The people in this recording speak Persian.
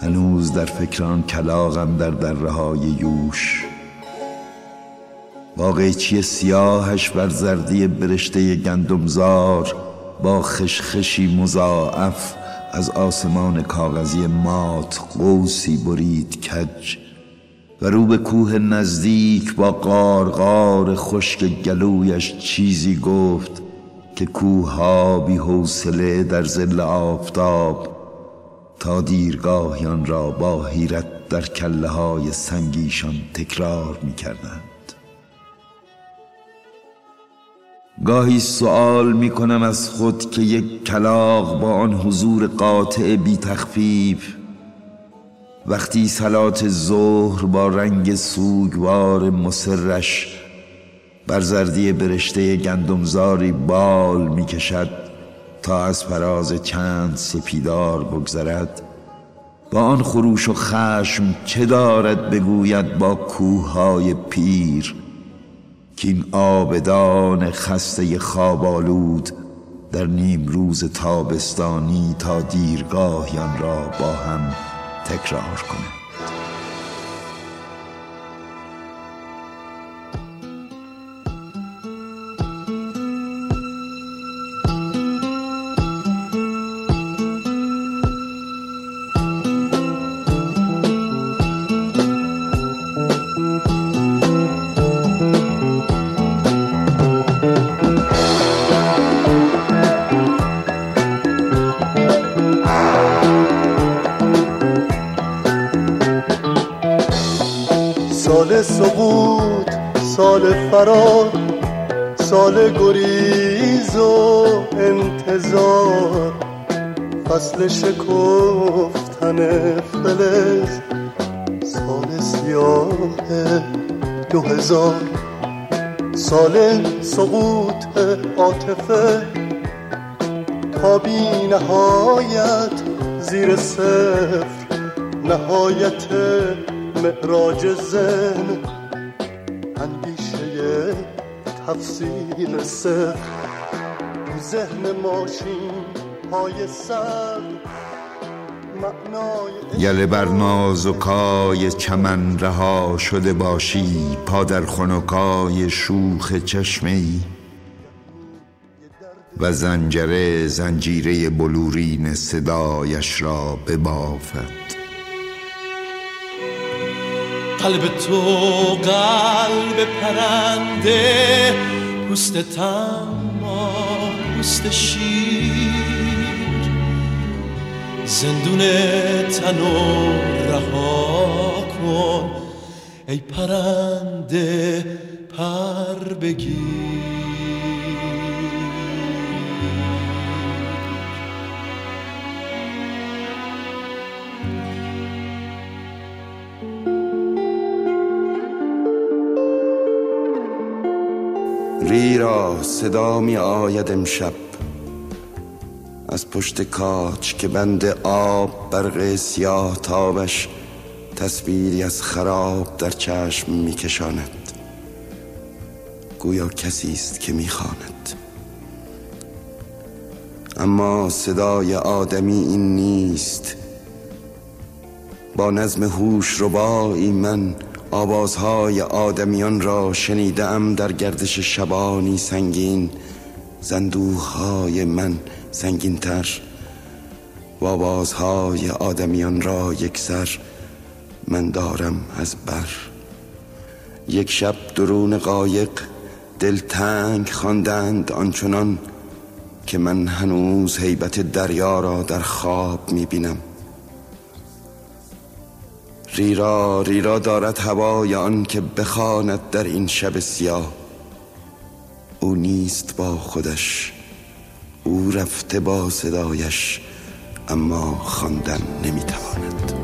هنوز در فکران کلاغم در دره های یوش. با قیچی سیاهش بر زردی برشته گندمزار با خشخشی مضاعف از آسمان کاغذی مات قوسی برید کج. و رو به کوه نزدیک با قارقار خشک گلویش چیزی گفت که کوه ها بی حوصله در زل آفتاب تا دیرگاهیان را با حیرت در کله های سنگیشان تکرار می کردند. گاهی سوال می کنم از خود که یک کلاق با آن حضور قاطع بی تخفیف وقتی سلات ظهر با رنگ سوگوار مسرش بر زردی برشته گندمزاری بال می کشد تا از فراز چند سپیدار بگذرد. با آن خروش و خشم چه دارد بگوید با کوههای پیر؟ که این آبدان خسته خوابالود در نیم روز تابستانی تا دیرگاهیان را با هم تکرار کنه سال سقوط سال فرار سال گریز و انتظار. فصل شکفتن فلز سال سیاه دو هزار. سال سقوط عاطفه تا بی نهایت زیر صفر. نهایت معراج زن اندیشه تفسیر سر. ذهن ماشین های سر گله بر ناز و کای چمن رها شده باشی پا در خنکای شوخ چشمه ای و زنجره زنجیره بلورین صدایش را ببافد. قلب تو قلب پرنده پوست تما پوست شیر. زندون تنو رها کن ای پرنده پر بگیر. ریرا صدا می آید امشب. از پشت کاچ که بند آب برق سیاه تابش تصویری از خراب در چشم می کشاند گویا کسی است که می خاند. اما صدای آدمی این نیست. با نظم هوش ربایی من آوازهای آدمیان را شنیدم در گردش شبانی سنگین. زندوهای من سنگین تر و آوازهای آدمیان را یک سر من دارم از بر. یک شب درون قایق دلتنگ خواندند آنچنان که من هنوز حیبت دریا را در خواب می‌بینم. ریرا ریرا دارد هوای آن که بخواند در این شب سیاه. او نیست با خودش او رفته با صدایش اما خواندن نمی‌تواند.